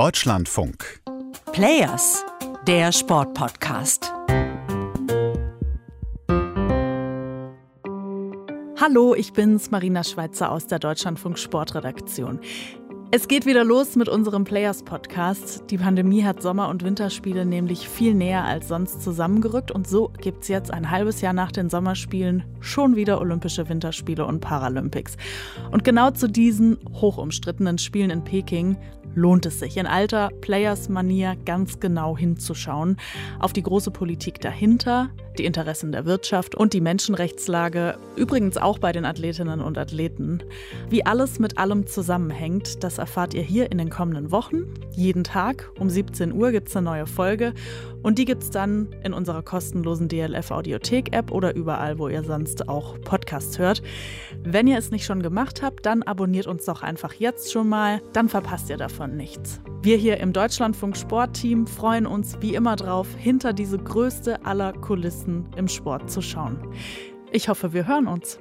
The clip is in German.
Deutschlandfunk. Players, der Sportpodcast. Hallo, ich bin's, Marina Schweizer aus der Deutschlandfunk Sportredaktion. Es geht wieder los mit unserem Players Podcast. Die Pandemie hat Sommer- und Winterspiele nämlich viel näher als sonst zusammengerückt und so gibt's jetzt ein halbes Jahr nach den Sommerspielen schon wieder Olympische Winterspiele und Paralympics. Und genau zu diesen hochumstrittenen Spielen in Peking lohnt es sich in alter Players-Manier ganz genau hinzuschauen auf die große Politik dahinter, die Interessen der Wirtschaft und die Menschenrechtslage, übrigens auch bei den Athletinnen und Athleten. Wie alles mit allem zusammenhängt, das erfahrt ihr hier in den kommenden Wochen. Jeden Tag um 17 Uhr gibt es eine neue Folge und die gibt es dann in unserer kostenlosen DLF-Audiothek-App oder überall, wo ihr sonst auch Podcasts hört. Wenn ihr es nicht schon gemacht habt, dann abonniert uns doch einfach jetzt schon mal, dann verpasst ihr davon nichts. Wir hier im Deutschlandfunk Sportteam freuen uns wie immer drauf, hinter diese größte aller Kulissen im Sport zu schauen. Ich hoffe, wir hören uns.